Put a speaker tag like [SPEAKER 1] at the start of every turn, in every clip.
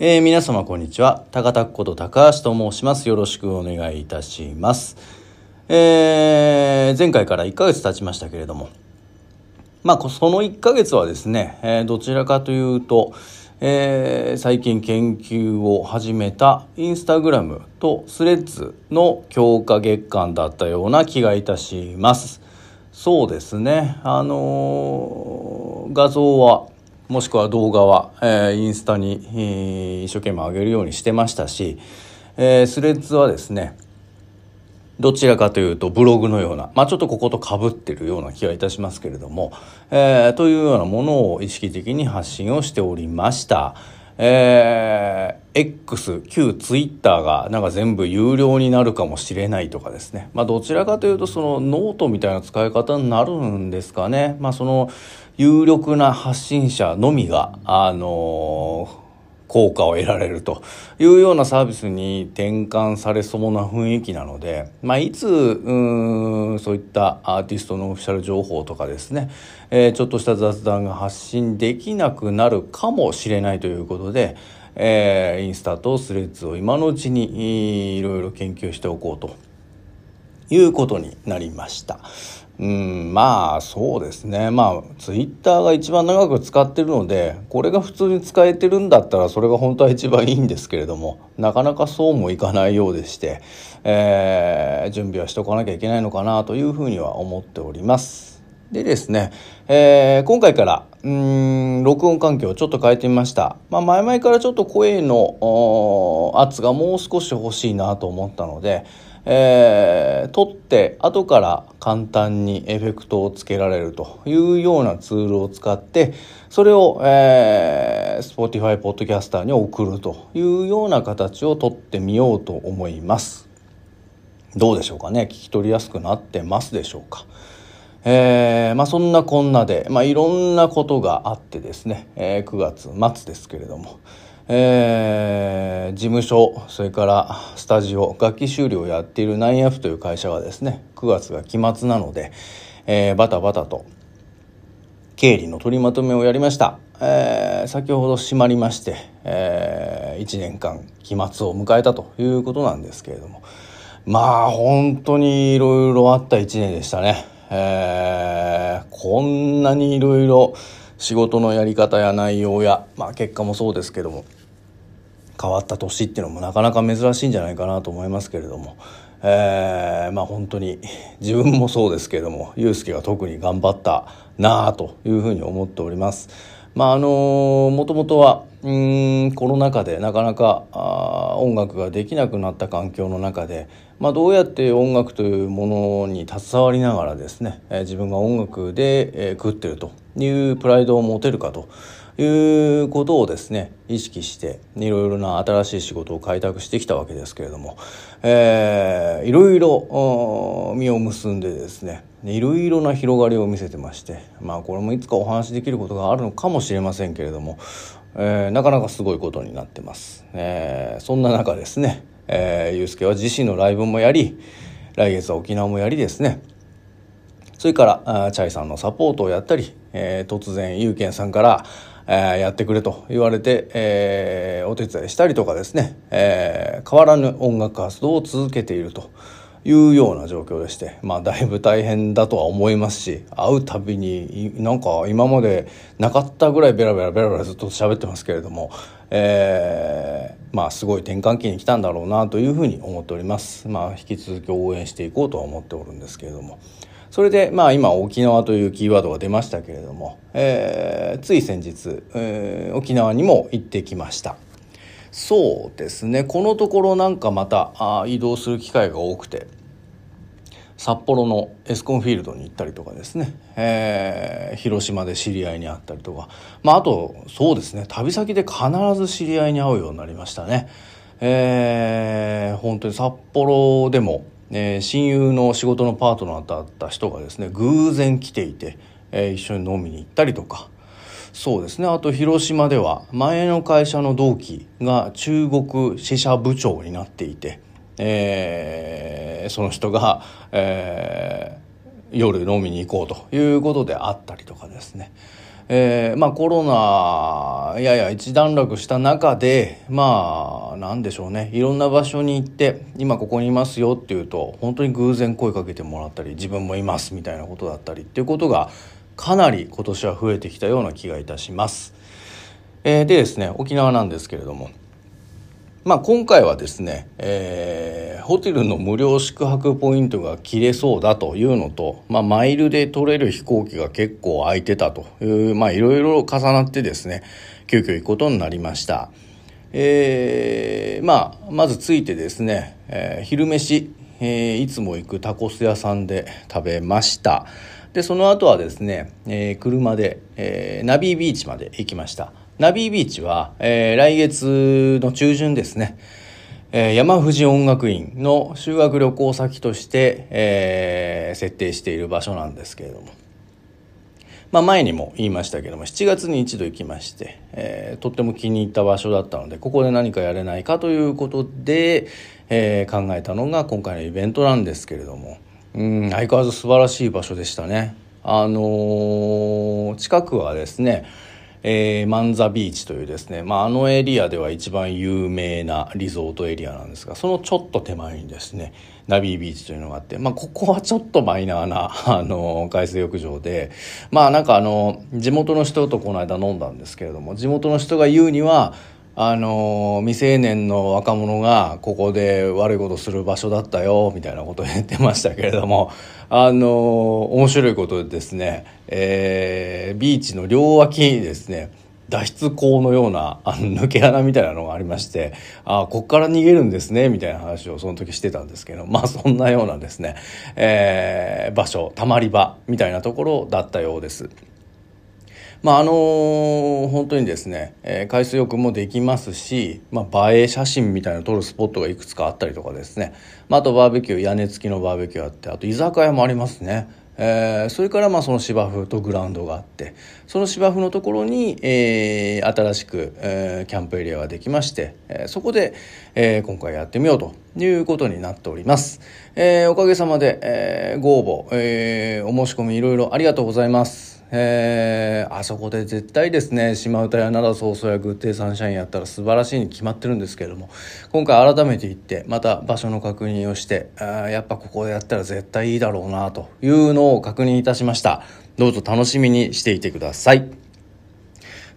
[SPEAKER 1] えー、皆様こんにちは。高田こと高橋と申します。よろしくお願いいたします。えー、前回から1ヶ月経ちましたけれども、まあ、その1ヶ月はですね、えー、どちらかというと、えー、最近研究を始めたインスタグラムとスレッズの強化月間だったような気がいたします。そうですね。あのー、画像はもしくは動画は、えー、インスタに、えー、一生懸命上げるようにしてましたし、えー、 Threads はですね、どちらかというとブログのような、まあちょっとここと被ってるような気がいたしますけれども、えー、というようなものを意識的に発信をしておりました。えー、X、旧 Twitter がなんか全部有料になるかもしれないとかですね。まあどちらかというとそのノートみたいな使い方になるんですかね。まあその有力な発信者のみが、あの効果を得られるというようなサービスに転換されそうな雰囲気なので、まあ、いつうんそういったアーティストのオフィシャル情報とかですね、えー、ちょっとした雑談が発信できなくなるかもしれないということで、えー、インスタとスレッズを今のうちにいろいろ研究しておこうということになりました。うん、まあそうですね。まあツイッターが一番長く使ってるので、これが普通に使えてるんだったらそれが本当は一番いいんですけれども、なかなかそうもいかないようでして、えー、準備はしておかなきゃいけないのかなというふうには思っております。でですね、えー、今回から、うん、録音環境をちょっと変えてみました。まあ前々からちょっと声の圧がもう少し欲しいなと思ったので、えー、撮って後から簡単にエフェクトをつけられるというようなツールを使ってそれを、えー、Spotify ポッドキャスターに送るというような形をとってみようと思います。どうでしょうかね？聞き取りやすくなってますでしょうか？えー、まあそんなこんなで、まあ、いろんなことがあってですね、えー、9月末ですけれども、えー、事務所それからスタジオ楽器修理をやっているナイアフという会社はですね9月が期末なので、えー、バタバタと経理の取りまとめをやりました、えー、先ほど閉まりまして、えー、1年間期末を迎えたということなんですけれども。まあ本当にいろいろあった1年でしたね、えー、こんなにいろいろ仕事のやり方や内容や、まあ、結果もそうですけども。変わった年っていうのもなかなか珍しいんじゃないかなと思いますけれども、えー、まあ本当に自分もそうですけれども祐介が特に頑張ったなあというふうに思っております。まああのもともとはうんコロナ禍でなかなかあ音楽ができなくなった環境の中で、まあ、どうやって音楽というものに携わりながらですね、えー、自分が音楽で、えー、食ってるというプライドを持てるかということをですね意識していろいろな新しい仕事を開拓してきたわけですけれども、えー、いろいろ実を結んでですねいろいろな広がりを見せてましてまあこれもいつかお話しできることがあるのかもしれませんけれども、えー、なかなかすごいことになってます。えー、そんな中ですね、えー、ゆうすけは自身のライブもやり来月は沖縄もやりですねそれからチャイさんのサポートをやったり、えー、突然ゆうけんさんからえやってくれと言われて、え、お手伝いしたりとかですね、え、変わらぬ音楽活動を続けているというような状況でして、まあ、だいぶ大変だとは思いますし会うたびになんか今までなかったぐらいベラベラベラベラずっと喋ってますけれども、えー、まあすごい転換期に来たんだろうなというふうに思っております。まあ、引き続き応援していこうとは思っておるんですけれども。それでまあ今沖縄というキーワードが出ましたけれども、えー、つい先日、えー、沖縄にも行ってきました。そうですね。このところなんかまたあ移動する機会が多くて札幌のエスコンフィールドに行ったりとかですね、えー、広島で知り合いに会ったりとか、まあ、あとそうですね。旅先で必ず知り合いに会うようになりましたね。えー、本当に札幌でもえー、親友の仕事のパートナーだった人がですね偶然来ていて、えー、一緒に飲みに行ったりとか。そうですね。あと広島では前の会社の同期が中国支社部長になっていて、えー、その人が、えー、夜飲みに行こうということであったりとかですね。えー、まあコロナやや一段落した中でまあ何でしょうねいろんな場所に行って今ここにいますよっていうと本当に偶然声かけてもらったり自分もいますみたいなことだったりっていうことがかなり今年は増えてきたような気がいたします。えー、でですね沖縄なんですけれどもまあ、今回はですね、えー、ホテルの無料宿泊ポイントが切れそうだというのと、まあ、マイルで取れる飛行機が結構空いてたという、まあ、いろいろ重なってですね、急遽行くことになりました。えー、まあ、まず着いてですね、えー、昼飯、えー、いつも行くタコス屋さんで食べました。で、その後はですね、えー、車で、えー、ナビービーチまで行きました。ナビービーチは、えー、来月の中旬ですね、えー、山藤音楽院の修学旅行先として、えー、設定している場所なんですけれども、まあ、前にも言いましたけども7月に一度行きまして、えー、とっても気に入った場所だったのでここで何かやれないかということで、えー、考えたのが今回のイベントなんですけれども。うん相変わらず素晴らしい場所でしたね。あのー、近くはですねえー、マンザビーチというですね、まあ、あのエリアでは一番有名なリゾートエリアなんですがそのちょっと手前にですねナビービーチというのがあって、まあ、ここはちょっとマイナーな あの海水浴場でまあなんかあの地元の人とこの間飲んだんですけれども地元の人が言うにはあの未成年の若者がここで悪いことする場所だったよみたいなことを言ってましたけれどもあの面白いことでですね、えー、ビーチの両脇にですね脱出口のようなあの抜け穴みたいなのがありましてああこっから逃げるんですねみたいな話をその時してたんですけどまあそんなようなですね、えー、場所たまり場みたいなところだったようです。まああのー、本当にですね、えー、海水浴もできますし、まあ、映え写真みたいな撮るスポットがいくつかあったりとかですね、まあ、あとバーベキュー屋根付きのバーベキューあってあと居酒屋もありますね。えー、それからまあその芝生とグラウンドがあってその芝生のところに、えー、新しく、えー、キャンプエリアができまして、えー、そこで、えー、今回やってみようということになっております、えー、おかげさまで、えー、ご応募、えー、お申し込みいろいろありがとうございます。えー、あそこで絶対ですね島唄や灘早々やグッデイサンシャインやったら素晴らしいに決まってるんですけれども今回改めて行ってまた場所の確認をしてあやっぱここでやったら絶対いいだろうなというのを確認いたしました。どうぞ楽しみにしていてください。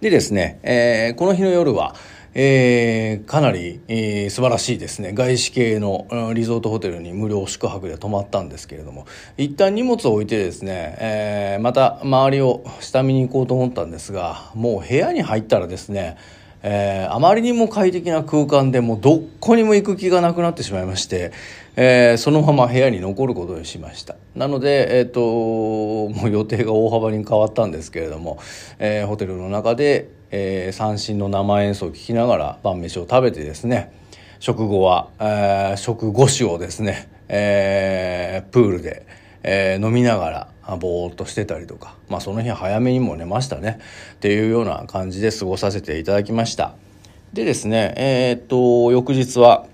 [SPEAKER 1] でですね、えー、この日の夜はえー、かなり、えー、素晴らしいですね。外資系のリゾートホテルに無料宿泊で泊まったんですけれども。一旦荷物を置いてですね、えー、また周りを下見に行こうと思ったんですがもう部屋に入ったらですねえー、あまりにも快適な空間でもうどこにも行く気がなくなってしまいまして、えー、そのまま部屋に残ることにしました。なので、えーと、もう予定が大幅に変わったんですけれども、えー、ホテルの中で、えー、三振の生演奏を聴きながら晩飯を食べてですね食後は、えー、食後酒をですね、えー、プールで、えー、飲みながらぼーっとしてたりとか、まあ、その日早めにも寝ましたねっていうような感じで過ごさせていただきました。でですねえー、っと翌日は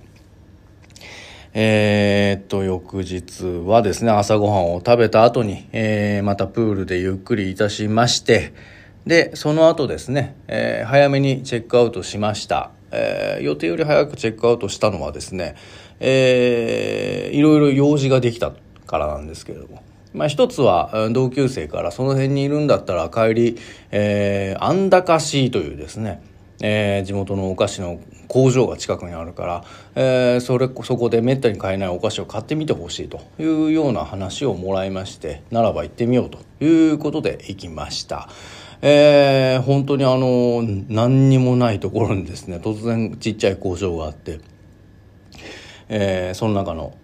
[SPEAKER 1] えー、っと翌日はですね朝ごはんを食べた後に、えー、またプールでゆっくりいたしましてでその後ですね、えー、早めにチェックアウトしました、えー、予定より早くチェックアウトしたのはですね、えー、いろいろ用事ができたからなんですけれどもまあ、一つは同級生からその辺にいるんだったら帰り、えー、安高市というですね、えー、地元のお菓子の工場が近くにあるから、えー、それそこでめったに買えないお菓子を買ってみてほしいというような話をもらいましてならば行ってみようということで行きました。えー、本当にあの何にもないところにですね突然ちっちゃい工場があってえー、その中の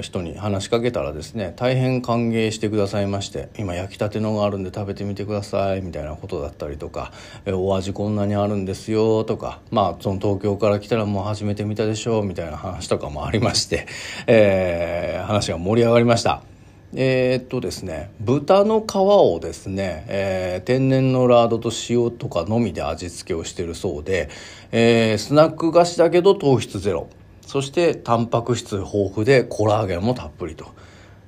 [SPEAKER 1] 人に話しかけたらですね大変歓迎してくださいまして今焼きたてのがあるんで食べてみてくださいみたいなことだったりとか、えー、お味こんなにあるんですよとかまあその東京から来たらもう初めて見たでしょうみたいな話とかもありまして、えー、話が盛り上がりました。えー、っとですね豚の皮をですね、えー、天然のラードと塩とかのみで味付けをしてるそうで、えー、スナック菓子だけど糖質ゼロそしてタンパク質豊富でコラーゲンもたっぷりと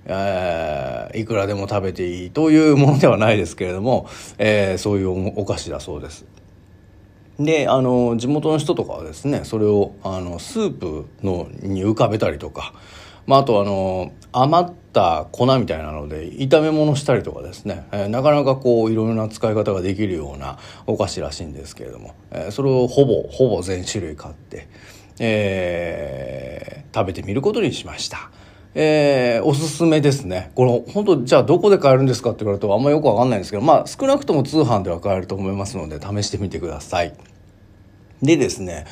[SPEAKER 1] えー、いくらでも食べていいというものではないですけれども、えー、そういうお菓子だそうです。であの地元の人とかはですねそれをあのスープのに浮かべたりとか、まあ、あとあの余った粉みたいなので炒め物したりとかですね、えー、なかなかこういろいろな使い方ができるようなお菓子らしいんですけれども、えー、それをほぼほぼ全種類買って、えー、食べてみることにしました。えー、おすすめですね。これ本当じゃあどこで買えるんですかって言われるとあんまよくわかんないんですけど、まあ少なくとも通販では買えると思いますので試してみてください。でですね、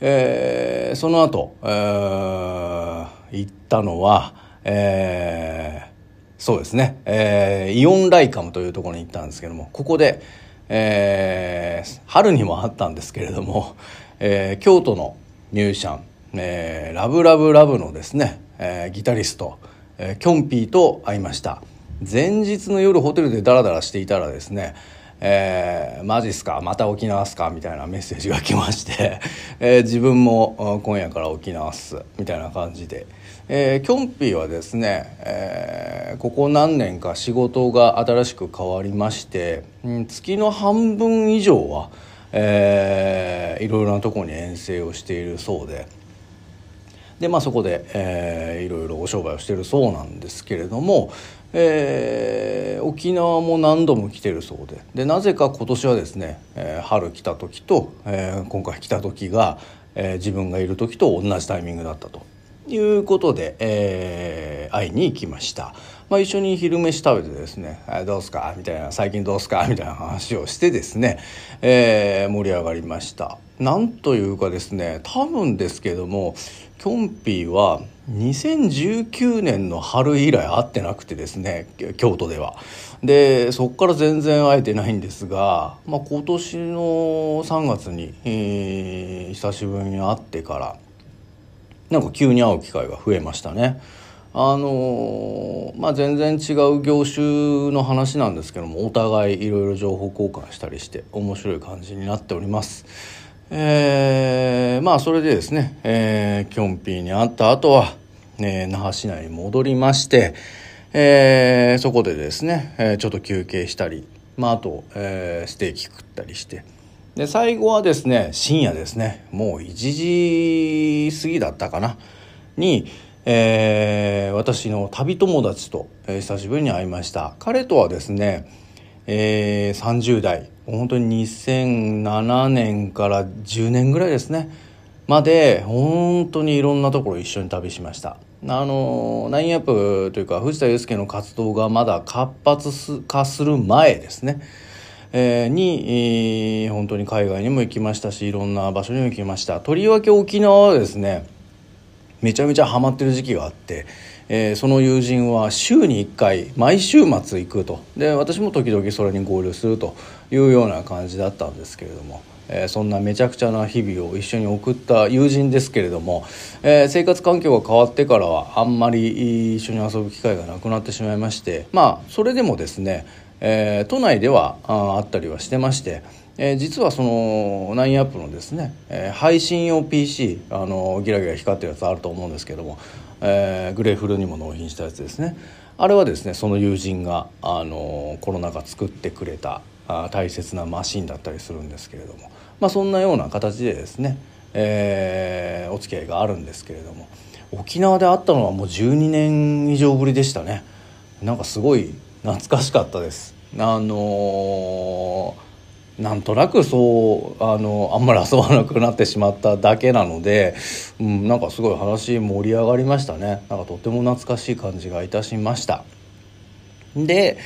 [SPEAKER 1] えー、その後、えー、行ったのは、えー、そうですね、えー、イオンライカムというところに行ったんですけども、ここで、えー、春にもあったんですけれども、えー、京都のミュージシャン、えー、ラブラブラブのですね、えー、ギタリスト、えー、キョンピーと会いました。前日の夜ホテルでダラダラしていたらですねえー、マジっすかまた沖縄っすかみたいなメッセージが来まして、えー、自分も今夜から沖縄っすみたいな感じで、えー、キョンピーはですね、えー、ここ何年か仕事が新しく変わりまして、うん、月の半分以上は、えー、いろいろなところに遠征をしているそうで。でまあそこで、えー、いろいろお商売をしているそうなんですけれども、えー、沖縄も何度も来てるそうででなぜか今年はですね、えー、春来た時と、えー、今回来た時が、えー、自分がいる時と同じタイミングだったということで、えー、会いに行きました。まあ、一緒に昼飯食べてですね「どうすか?」みたいな「最近どうすか?」みたいな話をしてですね、えー、盛り上がりましたなんというかですね多分ですけどもキョンピーは2019年の春以来会ってなくてですね京都ではでそこから全然会えてないんですが、まあ、今年の3月に、えー、久しぶりに会ってからなんか急に会う機会が増えましたね。あのまあ、全然違う業種の話なんですけどもお互いいろいろ情報交換したりして面白い感じになっております。えー、まあそれでですね、えー、キョンピーに会った後は、えー、那覇市内に戻りまして、えー、そこでですね、えー、ちょっと休憩したり、まあ、あと、えー、ステーキ食ったりしてで最後はですね深夜ですね。もう1時過ぎだったかな。に、えー、私の旅友達と、えー、久しぶりに会いました。彼とはですね、えー、30代。本当に2007年から10年ぐらいですね。まで本当にいろんなところ一緒に旅しました。あのナインアップというか藤田祐介の活動がまだ活発化する前ですね、えー、に、えー、本当に海外にも行きましたしいろんな場所にも行きましたとりわけ沖縄はですねめちゃめちゃハマってる時期があって、えー、その友人は週に1回毎週末行くとで私も時々それに合流するというような感じだったんですけれども。えー、そんなめちゃくちゃな日々を一緒に送った友人ですけれども、えー、生活環境が変わってからはあんまり一緒に遊ぶ機会がなくなってしまいましてまあそれでもですね、えー、都内ではああったりはしてまして、えー、実はそのナインアップのですね、えー、配信用 PC あのギラギラ光ってるやつあると思うんですけども、えー、グレーフルにも納品したやつですね。あれはですねその友人があのコロナ禍作ってくれたあ大切なマシンだったりするんですけれども、まあ、そんなような形でですね、えー、お付き合いがあるんですけれども沖縄で会ったのはもう12年以上ぶりでしたね。なんかすごい懐かしかったです。あのーなんとなくそうあのあんまり遊ばなくなってしまっただけなので、うん、なんかすごい話盛り上がりましたね。なんかとても懐かしい感じがいたしました。で、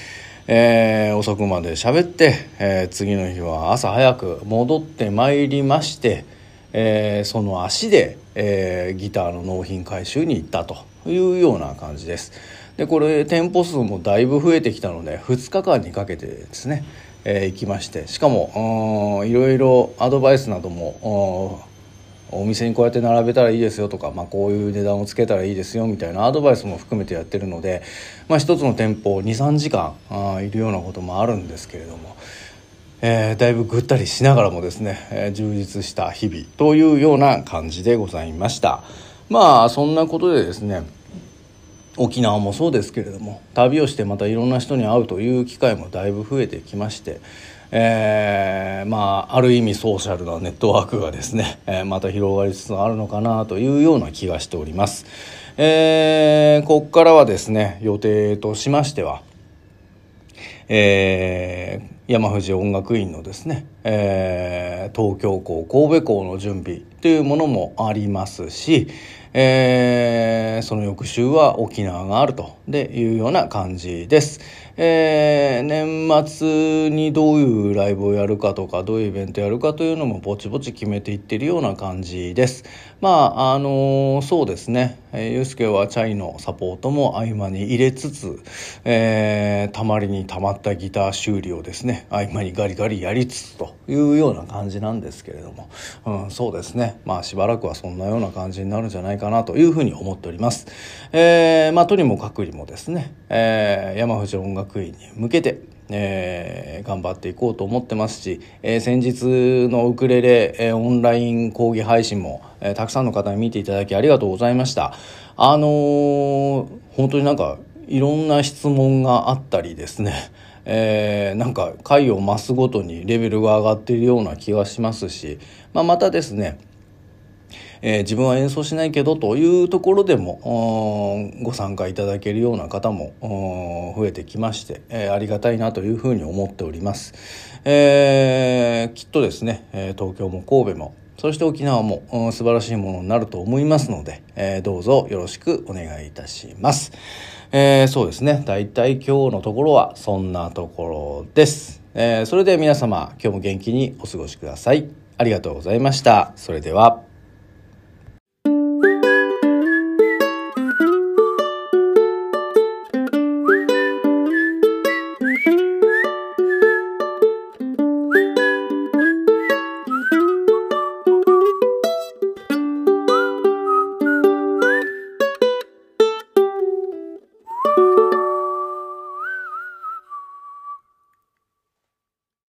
[SPEAKER 1] えー、遅くまで喋って、えー、次の日は朝早く戻ってまいりまして、えー、その足で、えギターの納品回収に行ったというような感じです。でこれ店舗数もだいぶ増えてきたので2日間にかけてですねえー、行きましてしかもいろいろアドバイスなどもお店にこうやって並べたらいいですよとか、まあ、こういう値段をつけたらいいですよみたいなアドバイスも含めてやってるので、まあ、一つの店舗23時間いるようなこともあるんですけれども、えー、だいぶぐったりしながらもですね、えー、充実した日々というような感じでございました。まあそんなことでですね沖縄もそうですけれども旅をしてまたいろんな人に会うという機会もだいぶ増えてきまして、えー、まあある意味ソーシャルなネットワークがですね、えー、また広がりつつあるのかなというような気がしております。えー、ここからはですね予定としましては、えー、山藤音楽院のですね、えー、東京校神戸校の準備というものもありますし、えー、その翌週は沖縄があるというような感じです。えー、年末にどういうライブをやるかとかどういうイベントやるかというのもぼちぼち決めていってるような感じです。まああのー、そうですね、えー、ゆうすけはチャイのサポートも合間に入れつつ、えー、たまりにたまったギター修理をですね合間にガリガリやりつつというような感じなんですけれども、うん、そうですねまあしばらくはそんなような感じになるんじゃないかなというふうに思っております。えー、まあとにもかくにもですね、えー、山藤音楽院に向けてえー、頑張っていこうと思ってますし、えー、先日のウクレレ、えー、オンライン講義配信も、えー、たくさんの方に見ていただきありがとうございました。あのー、本当になんかいろんな質問があったりですね、えー、なんか回を増すごとにレベルが上がっているような気がしますし、まあ、またですねえー、自分は演奏しないけどというところでもご参加いただけるような方も増えてきまして、えー、ありがたいなというふうに思っております。えー、きっとですね東京も神戸もそして沖縄も、うん、素晴らしいものになると思いますので、えー、どうぞよろしくお願いいたします。えー、そうですね。だいたい今日のところはそんなところです。えー、それでは皆様、今日も元気にお過ごしください。ありがとうございました。それでは。